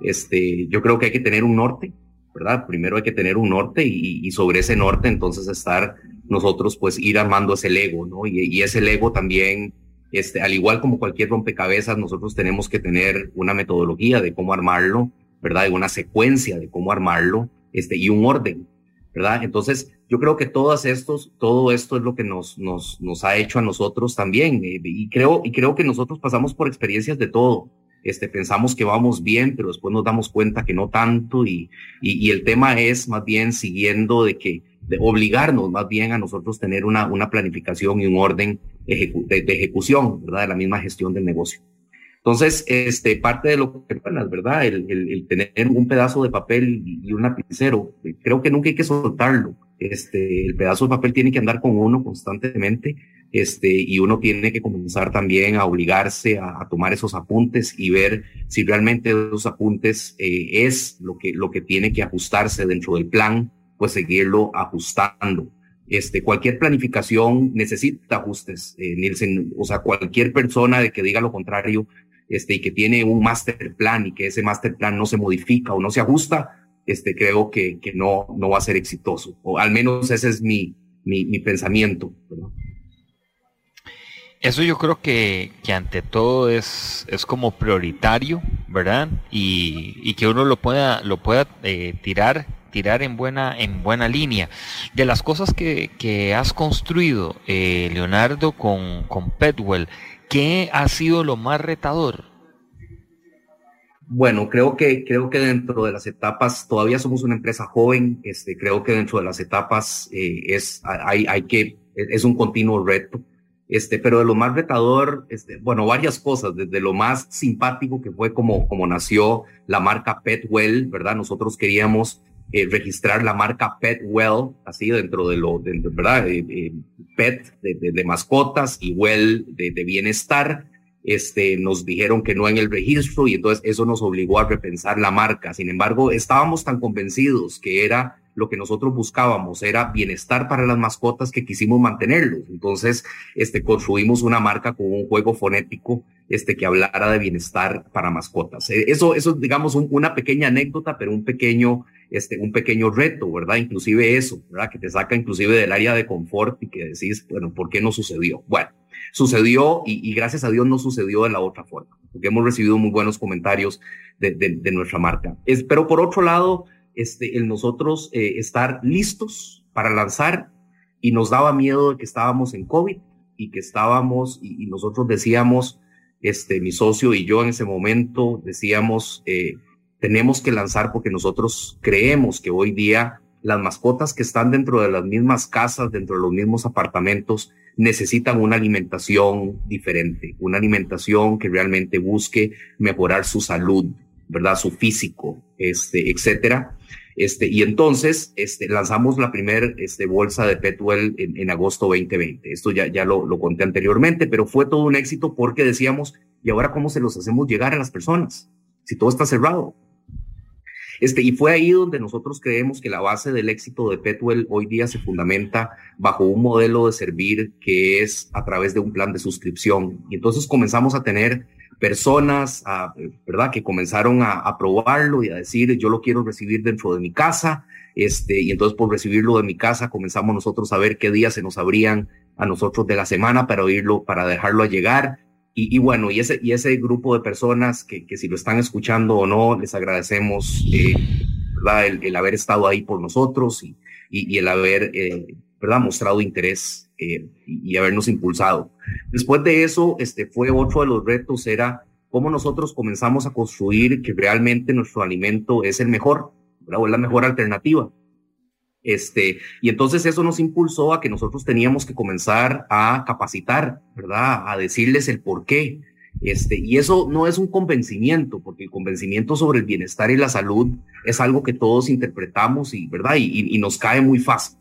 Este, yo creo que hay que tener un norte, ¿verdad? Primero hay que tener un norte y, sobre ese norte entonces estar nosotros pues ir armando ese Lego, ¿no? Y, ese Lego también, este, al igual como cualquier rompecabezas, nosotros tenemos que tener una metodología de cómo armarlo, ¿verdad? Y una secuencia de cómo armarlo, este, y un orden, ¿verdad? Entonces, yo creo que todas estos, todo esto es lo que nos, nos, nos ha hecho a nosotros también. Eh, y creo, y creo que nosotros pasamos por experiencias de todo. Este, pensamos que vamos bien, pero después nos damos cuenta que no tanto. Y, y, el tema es más bien siguiendo de que, de obligarnos más bien a nosotros tener una, una planificación y un orden de, de ejecución, ¿verdad? De la misma gestión del negocio. Entonces, este, parte de lo que es ¿verdad? El, el, tener un pedazo de papel y un lapicero, creo que nunca hay que soltarlo. Este, el pedazo de papel tiene que andar con uno constantemente, este, y uno tiene que comenzar también a obligarse a, tomar esos apuntes y ver si realmente esos apuntes eh, es lo que, lo que tiene que ajustarse dentro del plan, pues seguirlo ajustando. Este, cualquier planificación necesita ajustes, eh, Nielsen, o sea, cualquier persona de que diga lo contrario, este, y que tiene un master plan y que ese master plan no se modifica o no se ajusta, este, creo que, que no, no va a ser exitoso. O al menos ese es mi, mi, mi pensamiento. Eso yo creo que, que, ante todo es, es como prioritario, ¿verdad? Y, y que uno lo pueda, lo pueda eh, tirar, tirar en buena, en buena línea. De las cosas que, que has construido, eh, Leonardo, con, con Petwell, ¿Qué ha sido lo más retador? Bueno, creo que, creo que dentro de las etapas, todavía somos una empresa joven, este, creo que dentro de las etapas eh, es, hay, hay que, es un continuo reto. Este, pero de lo más retador, este, bueno, varias cosas, desde lo más simpático que fue como, como nació la marca Petwell, ¿verdad? Nosotros queríamos eh, registrar la marca Pet Well, así dentro de lo, de, ¿verdad? Eh, eh, pet de, mascotas y Well de, bienestar. Este, nos dijeron que no en el registro y entonces eso nos obligó a repensar la marca. Sin embargo, estábamos tan convencidos que era lo que nosotros buscábamos, era bienestar para las mascotas que quisimos mantenerlos. Entonces, este, construimos una marca con un juego fonético este, que hablara de bienestar para mascotas. Eso, eso, digamos, una pequeña anécdota, pero un pequeño este, un pequeño reto, ¿verdad? Inclusive eso, ¿verdad? Que te saca inclusive del área de confort y que decís, bueno, ¿por qué no sucedió? Bueno, sucedió y, gracias a Dios no sucedió de la otra forma, porque hemos recibido muy buenos comentarios de, de, nuestra marca. Es, pero por otro lado, este, el nosotros eh, estar listos para lanzar y nos daba miedo de que estábamos en COVID y que estábamos y, y nosotros decíamos, este, mi socio y yo en ese momento decíamos, eh, tenemos que lanzar porque nosotros creemos que hoy día las mascotas que están dentro de las mismas casas, dentro de los mismos apartamentos, necesitan una alimentación diferente, una alimentación que realmente busque mejorar su salud, ¿verdad? Su físico, este, etcétera. Este, y entonces este, lanzamos la primera este, bolsa de Petwell en, agosto 2020. Esto ya, ya lo conté anteriormente, pero fue todo un éxito porque decíamos, ¿y ahora cómo se los hacemos llegar a las personas? Si todo está cerrado. Este, y fue ahí donde nosotros creemos que la base del éxito de Petwell hoy día se fundamenta bajo un modelo de servir que es a través de un plan de suscripción. Y entonces comenzamos a tener personas, a, ¿verdad? Que comenzaron a, a, probarlo y a decir, yo lo quiero recibir dentro de mi casa. Este, y entonces por recibirlo de mi casa comenzamos nosotros a ver qué días se nos abrían a nosotros de la semana para oírlo, para dejarlo a llegar. Y, y bueno, y ese, y ese grupo de personas que, que, si lo están escuchando o no, les agradecemos, eh. El, el, haber estado ahí por nosotros y, y, y el haber, eh, ¿verdad? Mostrado interés eh, y, habernos impulsado. Después de eso, este fue otro de los retos, era cómo nosotros comenzamos a construir que realmente nuestro alimento es el mejor, ¿verdad? o es la mejor alternativa. Este, y entonces eso nos impulsó a que nosotros teníamos que comenzar a capacitar, ¿verdad? A decirles el por qué. Este, y eso no es un convencimiento, porque el convencimiento sobre el bienestar y la salud es algo que todos interpretamos y, ¿verdad? Y, nos cae muy fácil.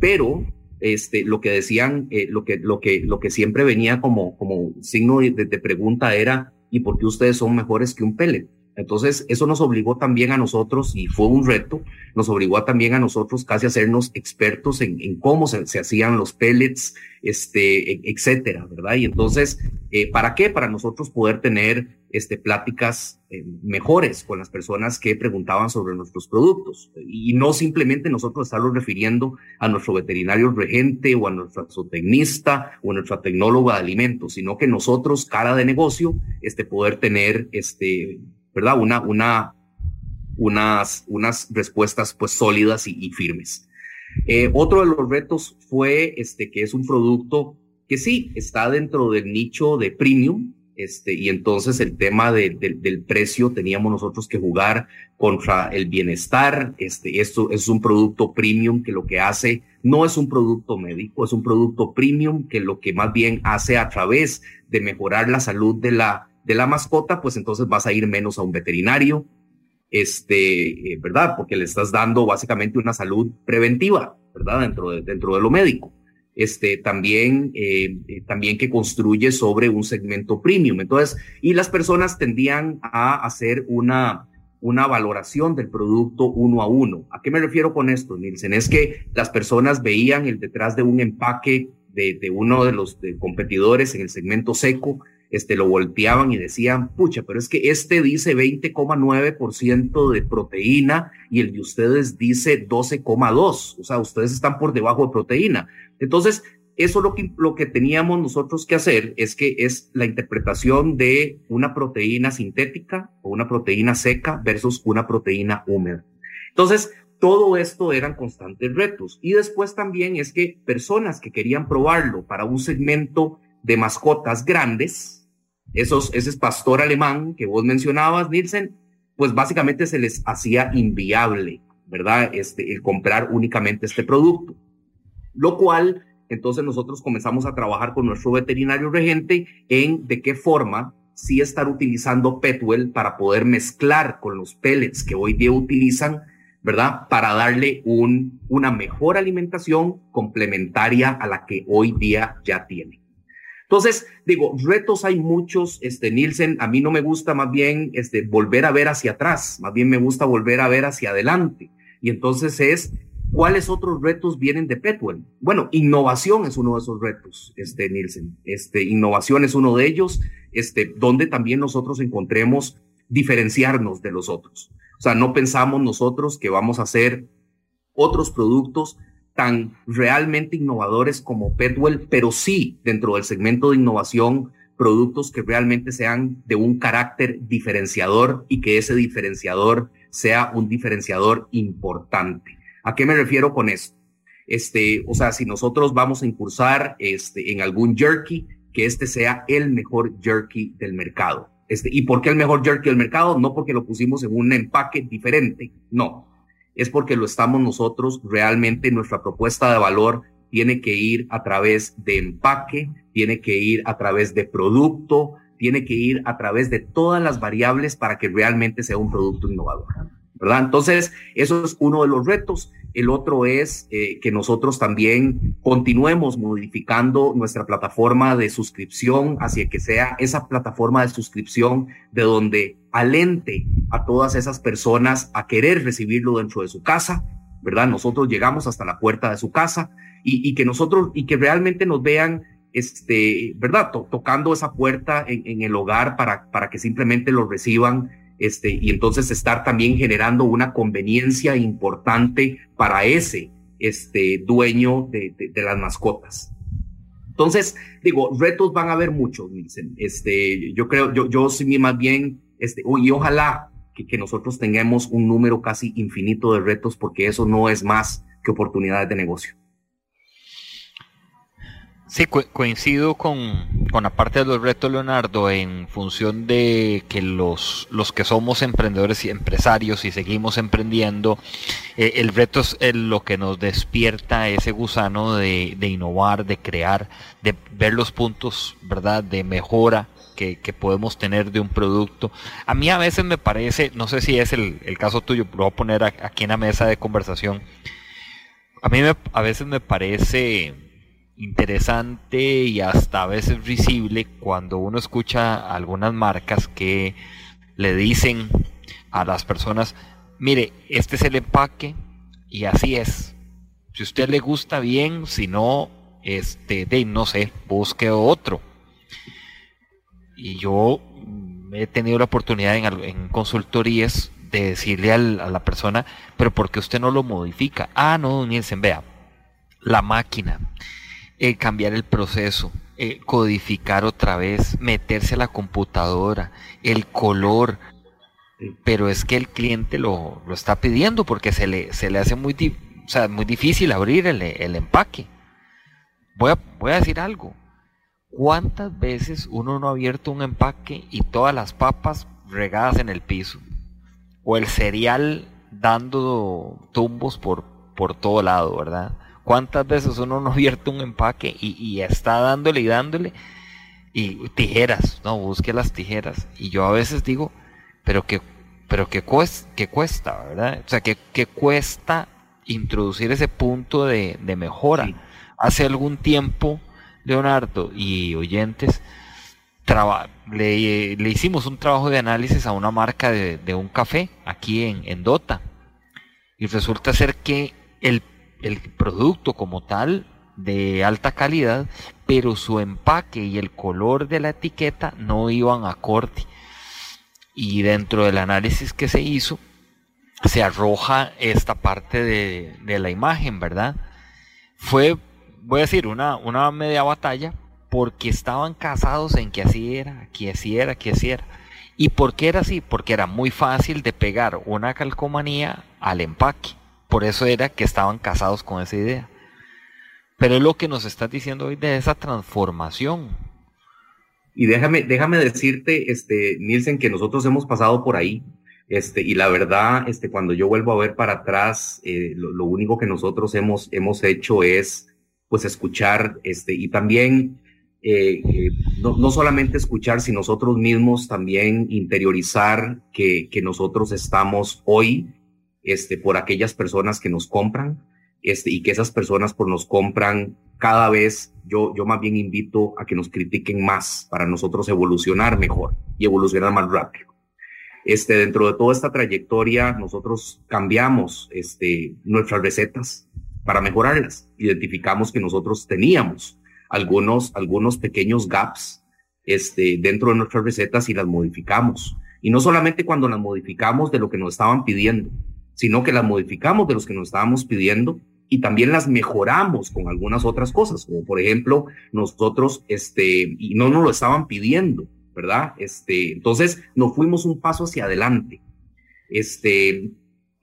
Pero este, lo que decían, eh, lo, que, lo, que, lo que siempre venía como, como signo de, de, pregunta era, ¿y por qué ustedes son mejores que un pellet? Entonces, eso nos obligó también a nosotros, y fue un reto, nos obligó también a nosotros casi a hacernos expertos en, cómo se, hacían los pellets, este, etcétera, ¿verdad? Y entonces, eh, ¿para qué? Para nosotros poder tener este, pláticas eh, mejores con las personas que preguntaban sobre nuestros productos y no simplemente nosotros estarlos refiriendo a nuestro veterinario regente o a nuestra zootecnista o a nuestra tecnóloga de alimentos, sino que nosotros, cara de negocio, este, poder tener, este, ¿verdad? Una, una, unas, unas respuestas pues sólidas y, y firmes. Eh, otro de los retos fue este, que es un producto que sí está dentro del nicho de premium, este, y entonces el tema de, de, del precio teníamos nosotros que jugar contra el bienestar. Este, esto es un producto premium que lo que hace no es un producto médico, es un producto premium que lo que más bien hace a través de mejorar la salud de la, de la mascota, pues entonces vas a ir menos a un veterinario, este, eh, ¿verdad? Porque le estás dando básicamente una salud preventiva, ¿verdad? Dentro de, dentro de lo médico este, también, eh, también que construye sobre un segmento premium. Entonces, y las personas tendían a hacer una, una valoración del producto uno a uno. ¿A qué me refiero con esto, Nielsen? Es que las personas veían el detrás de un empaque de, uno de los competidores en el segmento seco, este, lo volteaban y decían, pucha, pero es que este dice 20,9% de proteína y el de ustedes dice 12,2%. O sea, ustedes están por debajo de proteína. Entonces, eso lo que, lo que teníamos nosotros que hacer es que es la interpretación de una proteína sintética o una proteína seca versus una proteína húmeda. Entonces, todo esto eran constantes retos. Y después también es que personas que querían probarlo para un segmento de mascotas grandes, esos, ese pastor alemán que vos mencionabas, Nielsen, pues básicamente se les hacía inviable, ¿verdad? Este, el comprar únicamente este producto. Lo cual, entonces nosotros comenzamos a trabajar con nuestro veterinario regente en de qué forma sí estar utilizando Petwell para poder mezclar con los pellets que hoy día utilizan, ¿verdad? Para darle un, una mejor alimentación complementaria a la que hoy día ya tiene. Entonces, digo, retos hay muchos, este, Nielsen, a mí no me gusta más bien, este, volver a ver hacia atrás, más bien me gusta volver a ver hacia adelante. Y entonces es, ¿cuáles otros retos vienen de Petwell? Bueno, innovación es uno de esos retos, este, Nielsen. Este, innovación es uno de ellos, este, donde también nosotros encontremos diferenciarnos de los otros. O sea, no pensamos nosotros que vamos a hacer otros productos tan realmente innovadores como Petwell, pero sí dentro del segmento de innovación, productos que realmente sean de un carácter diferenciador y que ese diferenciador sea un diferenciador importante. ¿A qué me refiero con esto? Este, o sea, si nosotros vamos a incursar este, en algún jerky, que este sea el mejor jerky del mercado. Este, ¿Y por qué el mejor jerky del mercado? No porque lo pusimos en un empaque diferente, no, es porque lo estamos nosotros realmente, nuestra propuesta de valor tiene que ir a través de empaque, tiene que ir a través de producto, tiene que ir a través de todas las variables para que realmente sea un producto innovador. ¿Verdad? Entonces, eso es uno de los retos. El otro es eh, que nosotros también continuemos modificando nuestra plataforma de suscripción hacia que sea esa plataforma de suscripción de donde alente a todas esas personas a querer recibirlo dentro de su casa, ¿verdad? Nosotros llegamos hasta la puerta de su casa y, que nosotros, y que realmente nos vean, este, ¿verdad? tocando esa puerta en, en, el hogar para, para que simplemente lo reciban este, y entonces estar también generando una conveniencia importante para ese este, dueño de, de, las mascotas. Entonces, digo, retos van a haber muchos, dicen. Este, yo creo, yo, yo sí más bien, este, y ojalá que, que nosotros tengamos un número casi infinito de retos, porque eso no es más que oportunidades de negocio. Sí, coincido con, con, la parte de los retos, Leonardo, en función de que los, los que somos emprendedores y empresarios y seguimos emprendiendo, eh, el reto es lo que nos despierta ese gusano de, de, innovar, de crear, de ver los puntos, ¿verdad?, de mejora que, que, podemos tener de un producto. A mí a veces me parece, no sé si es el, el caso tuyo, lo voy a poner aquí en la mesa de conversación, a mí me, a veces me parece interesante y hasta a veces visible cuando uno escucha algunas marcas que le dicen a las personas, mire, este es el empaque y así es. Si a usted le gusta bien, si no, este, de, no sé, busque otro. Y yo he tenido la oportunidad en, consultorías de decirle a la persona, pero ¿por qué usted no lo modifica? Ah, no, Nielsen, vea, la máquina eh, cambiar el proceso, eh, codificar otra vez, meterse a la computadora, el color, pero es que el cliente lo, lo está pidiendo porque se le, se le hace muy, o sea, muy difícil abrir el, el empaque. Voy a, voy a decir algo. ¿Cuántas veces uno no ha abierto un empaque y todas las papas regadas en el piso? O el cereal dando tumbos por, por todo lado, ¿verdad? ¿Cuántas veces uno no vierte un empaque y, está dándole y dándole? Y tijeras, no, busque las tijeras. Y yo a veces digo, pero que, pero que, cuesta, que cuesta, ¿verdad? O sea, que, cuesta introducir ese punto de, mejora. Hace algún tiempo, Leonardo y oyentes, le, le, hicimos un trabajo de análisis a una marca de, un café aquí en, en Dota. Y resulta ser que el el producto como tal de alta calidad, pero su empaque y el color de la etiqueta no iban a corte. Y dentro del análisis que se hizo, se arroja esta parte de, la imagen, ¿verdad? Fue, voy a decir, una, una media batalla porque estaban casados en que así era, que así era, que así era. ¿Y por qué era así? Porque era muy fácil de pegar una calcomanía al empaque. Por eso era que estaban casados con esa idea. Pero es lo que nos estás diciendo hoy de esa transformación. Y déjame, déjame decirte, este, Nielsen, que nosotros hemos pasado por ahí. Este, y la verdad, este, cuando yo vuelvo a ver para atrás, eh, lo, único que nosotros hemos, hemos hecho es, pues, escuchar, este, y también, eh, eh, no, no, solamente escuchar, sino nosotros mismos también interiorizar que, que nosotros estamos hoy este, por aquellas personas que nos compran este, y que esas personas por nos compran cada vez, yo, yo más bien invito a que nos critiquen más para nosotros evolucionar mejor y evolucionar más rápido. Este, dentro de toda esta trayectoria, nosotros cambiamos este, nuestras recetas para mejorarlas. Identificamos que nosotros teníamos algunos, algunos pequeños gaps este, dentro de nuestras recetas y las modificamos. Y no solamente cuando las modificamos de lo que nos estaban pidiendo, sino que las modificamos de los que nos estábamos pidiendo y también las mejoramos con algunas otras cosas, como por ejemplo, nosotros, este, y no nos lo estaban pidiendo, ¿verdad? Este, entonces nos fuimos un paso hacia adelante. Este,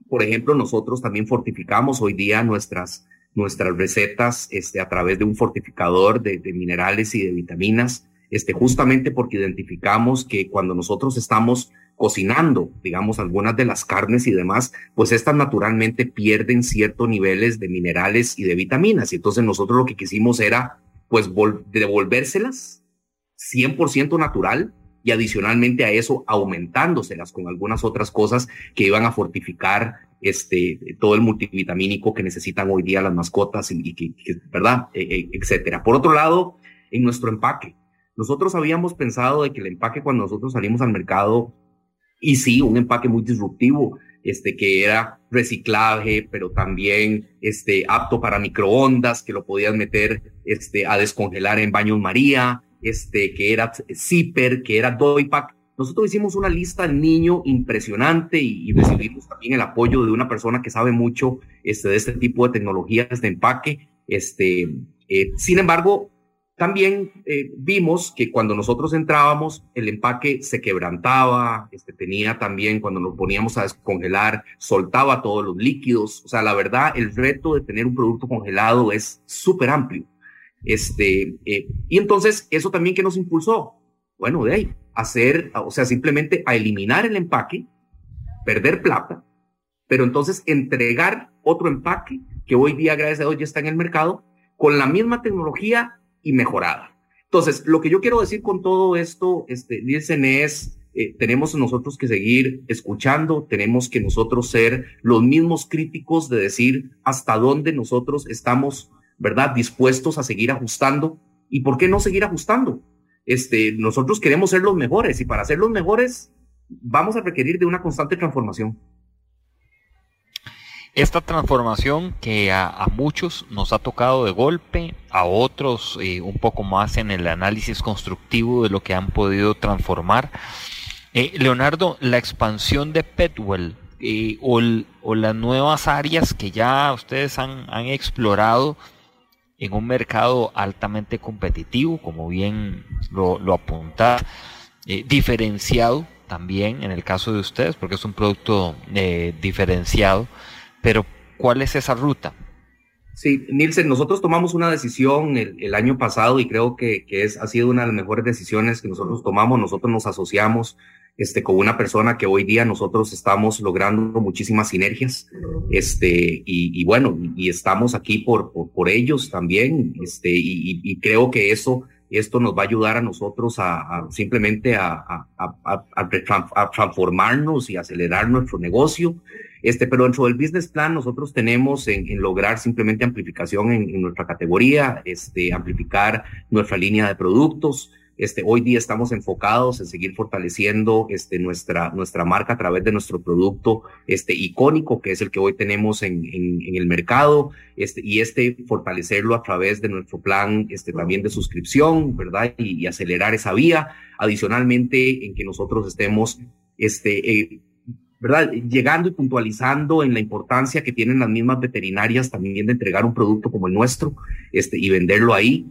por ejemplo, nosotros también fortificamos hoy día nuestras, nuestras recetas, este, a través de un fortificador de, de minerales y de vitaminas, este, justamente porque identificamos que cuando nosotros estamos cocinando, digamos, algunas de las carnes y demás, pues estas naturalmente pierden ciertos niveles de minerales y de vitaminas. Y entonces nosotros lo que quisimos era, pues, devolvérselas 100% natural y adicionalmente a eso aumentándoselas con algunas otras cosas que iban a fortificar este, todo el multivitamínico que necesitan hoy día las mascotas y, que, ¿verdad? E, e, etcétera. Por otro lado, en nuestro empaque, nosotros habíamos pensado de que el empaque cuando nosotros salimos al mercado, y sí, un empaque muy disruptivo, este, que era reciclaje, pero también este, apto para microondas, que lo podías meter este, a descongelar en baños María, este, que era zipper, que era doypack. Nosotros hicimos una lista al niño impresionante y, recibimos también el apoyo de una persona que sabe mucho este, de este tipo de tecnologías de empaque. Este, eh, sin embargo, también eh, vimos que cuando nosotros entrábamos, el empaque se quebrantaba, este, tenía también, cuando nos poníamos a descongelar, soltaba todos los líquidos. O sea, la verdad, el reto de tener un producto congelado es súper amplio. Este, eh, y entonces, eso también que nos impulsó, bueno, de ahí, hacer, o sea, simplemente a eliminar el empaque, perder plata, pero entonces entregar otro empaque que hoy día, gracias a Dios, ya está en el mercado, con la misma tecnología y mejorada. Entonces, lo que yo quiero decir con todo esto, este, Nielsen, es, eh, tenemos nosotros que seguir escuchando, tenemos que nosotros ser los mismos críticos de decir hasta dónde nosotros estamos ¿verdad? Dispuestos a seguir ajustando. ¿Y por qué no seguir ajustando? Este, nosotros queremos ser los mejores y para ser los mejores vamos a requerir de una constante transformación. Esta transformación que a, muchos nos ha tocado de golpe, a otros eh, un poco más en el análisis constructivo de lo que han podido transformar. Eh, Leonardo, la expansión de Petwell eh, o, las nuevas áreas que ya ustedes han, explorado en un mercado altamente competitivo, como bien lo, apunta, diferenciado también en el caso de ustedes, porque es un producto diferenciado, pero ¿cuál es esa ruta? Sí, Nielsen, nosotros tomamos una decisión el, año pasado y creo que, es, ha sido una de las mejores decisiones que nosotros tomamos. Nosotros nos asociamos este, con una persona que hoy día nosotros estamos logrando muchísimas sinergias, este, y, bueno, y estamos aquí por, por, ellos también, este, y, creo que eso, esto nos va a ayudar a nosotros a, simplemente a, transformarnos y acelerar nuestro negocio. Este, pero dentro del business plan nosotros tenemos en, lograr simplemente amplificación en, nuestra categoría, este, amplificar nuestra línea de productos, este, hoy día estamos enfocados en seguir fortaleciendo este, nuestra, nuestra marca a través de nuestro producto este, icónico, que es el que hoy tenemos en, en, en el mercado, este, y este fortalecerlo a través de nuestro plan este, también de suscripción, ¿verdad? Y, y acelerar esa vía. Adicionalmente, en que nosotros estemos este, eh, ¿verdad? Llegando y puntualizando en la importancia que tienen las mismas veterinarias también de entregar un producto como el nuestro este, y venderlo ahí.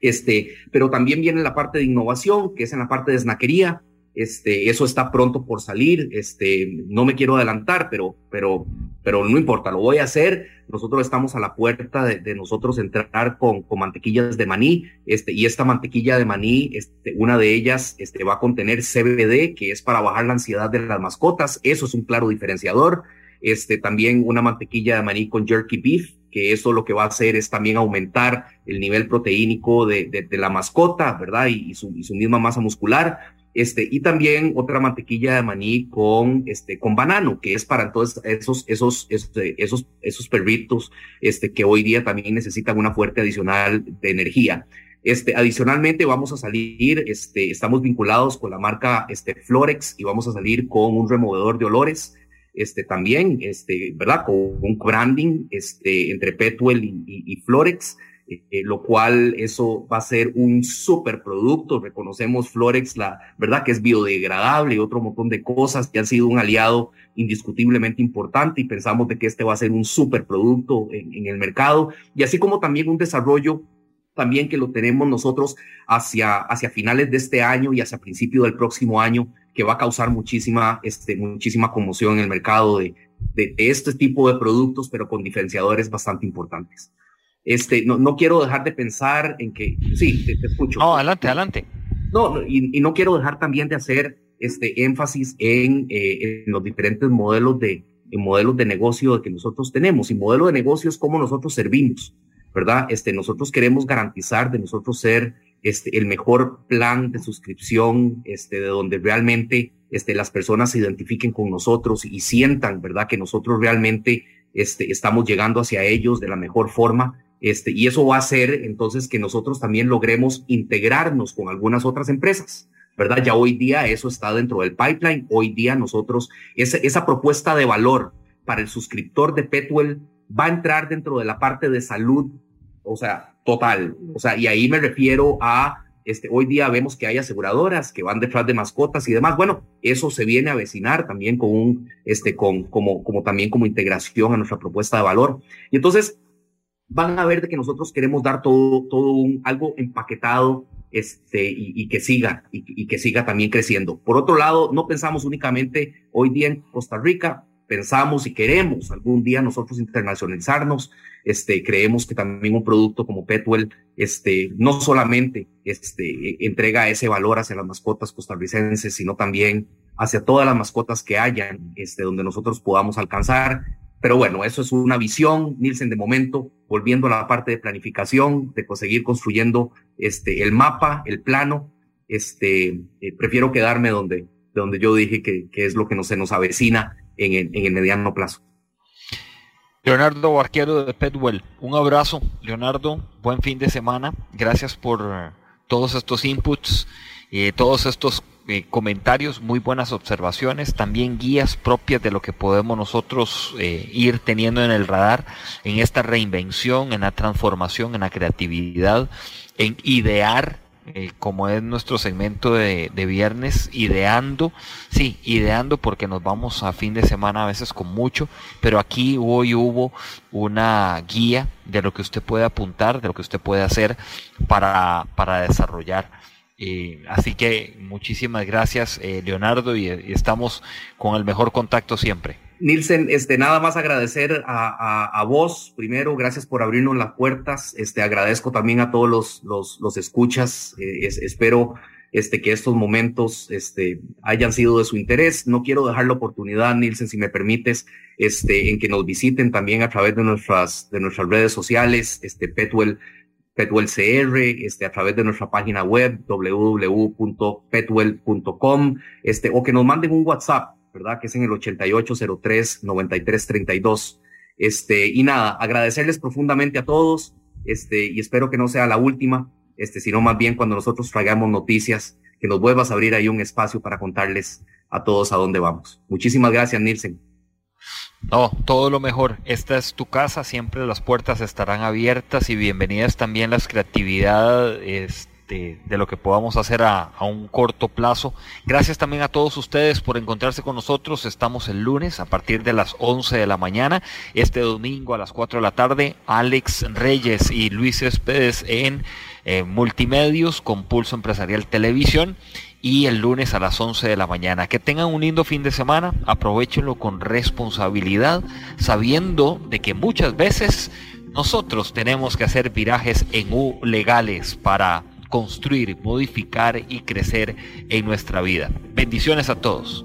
Este, pero también viene la parte de innovación, que es en la parte de snaquería. Este, eso está pronto por salir. Este, no me quiero adelantar, pero, pero, pero no importa, lo voy a hacer. Nosotros estamos a la puerta de, nosotros entrar con, con, mantequillas de maní. Este, y esta mantequilla de maní, este, una de ellas, este, va a contener CBD, que es para bajar la ansiedad de las mascotas. Eso es un claro diferenciador. Este, también una mantequilla de maní con jerky beef, que eso lo que va a hacer es también aumentar el nivel proteínico de, de, la mascota, ¿verdad? Y, su, y, su, misma masa muscular. Este, y también otra mantequilla de maní con, este, con banano, que es para entonces esos, esos, este, esos, esos perritos, este, que hoy día también necesitan una fuerte adicional de energía. Este, adicionalmente vamos a salir, este, estamos vinculados con la marca, este, Florex y vamos a salir con un removedor de olores, este, también, este, ¿verdad? Con un branding, este, entre Petuel y, y, Florex, eh, lo cual eso va a ser un super producto. Reconocemos Florex, la verdad que es biodegradable y otro montón de cosas que han sido un aliado indiscutiblemente importante y pensamos de que este va a ser un super producto en, en el mercado y así como también un desarrollo también que lo tenemos nosotros hacia, hacia finales de este año y hacia principio del próximo año que va a causar muchísima, este, muchísima conmoción en el mercado de, este tipo de productos, pero con diferenciadores bastante importantes. Este, no, no quiero dejar de pensar en que, sí, te, escucho. No, adelante, adelante. No, y, y, no quiero dejar también de hacer este énfasis en, eh, en los diferentes modelos de, en modelos de negocio que nosotros tenemos. Y modelo de negocio es cómo nosotros servimos, ¿verdad? Este, nosotros queremos garantizar de nosotros ser este, el mejor plan de suscripción, este, de donde realmente este, las personas se identifiquen con nosotros y sientan, ¿verdad? Que nosotros realmente este, estamos llegando hacia ellos de la mejor forma. Este, y eso va a hacer entonces que nosotros también logremos integrarnos con algunas otras empresas. ¿verdad? Ya hoy día eso está dentro del pipeline. Hoy día nosotros, esa, propuesta de valor para el suscriptor de Petwell va a entrar dentro de la parte de salud, o sea, total. O sea, y ahí me refiero a, este, hoy día vemos que hay aseguradoras que van detrás de mascotas y demás. Bueno, eso se viene a vecinar también con este, con, como, como también como integración a nuestra propuesta de valor. Y entonces, van a ver de que nosotros queremos dar todo, todo un, algo empaquetado, este, y, que siga, y, y, que siga también creciendo. Por otro lado, no pensamos únicamente hoy día en Costa Rica, pensamos y queremos algún día nosotros internacionalizarnos, este, creemos que también un producto como Petwell, este, no solamente, este, entrega ese valor hacia las mascotas costarricenses, sino también hacia todas las mascotas que hayan, este, donde nosotros podamos alcanzar. Pero bueno, eso es una visión, Nielsen, de momento, volviendo a la parte de planificación, de conseguir construyendo, este, el mapa, el plano, este, eh, prefiero quedarme donde, donde yo dije que, que es lo que nos, se nos avecina en el, mediano plazo. Leonardo Barquero de Petwell, un abrazo, Leonardo, buen fin de semana, gracias por eh, todos estos inputs, y todos estos eh, comentarios, muy buenas observaciones, también guías propias de lo que podemos nosotros eh, ir teniendo en el radar en esta reinvención, en la transformación, en la creatividad, en idear eh, como es nuestro segmento de, viernes, ideando, sí, ideando porque nos vamos a fin de semana a veces con mucho, pero aquí hoy hubo una guía de lo que usted puede apuntar, de lo que usted puede hacer para, para desarrollar. Eh, así que muchísimas gracias, eh, Leonardo, y estamos con el mejor contacto siempre. Nielsen, este, nada más agradecer a, a, vos, primero, gracias por abrirnos las puertas, este, agradezco también a todos los, los, escuchas, eh, espero este, que estos momentos este, hayan sido de su interés. No quiero dejar la oportunidad, Nielsen, si me permites, este, en que nos visiten también a través de nuestras, de nuestras redes sociales, este, Petwell, Petwell CR, este, a través de nuestra página web, www.petwell.com, este, o que nos manden un WhatsApp ¿verdad? Que es en el 8803-9332. Este, y nada, agradecerles profundamente a todos, este, y espero que no sea la última, este, sino más bien cuando nosotros traigamos noticias, que nos vuelvas a abrir ahí un espacio para contarles a todos a dónde vamos. Muchísimas gracias, Nielsen. No, todo lo mejor. Esta es tu casa, siempre las puertas estarán abiertas y bienvenidas también las creatividades de, lo que podamos hacer a, un corto plazo. Gracias también a todos ustedes por encontrarse con nosotros. Estamos el lunes a partir de las 11 de la mañana. Este domingo a las 4 de la tarde, Alex Reyes y Luis Espedes en eh, Multimedios con Pulso Empresarial Televisión y el lunes a las 11 de la mañana. Que tengan un lindo fin de semana, aprovechenlo con responsabilidad, sabiendo de que muchas veces nosotros tenemos que hacer virajes en U legales para construir, modificar y crecer en nuestra vida. Bendiciones a todos.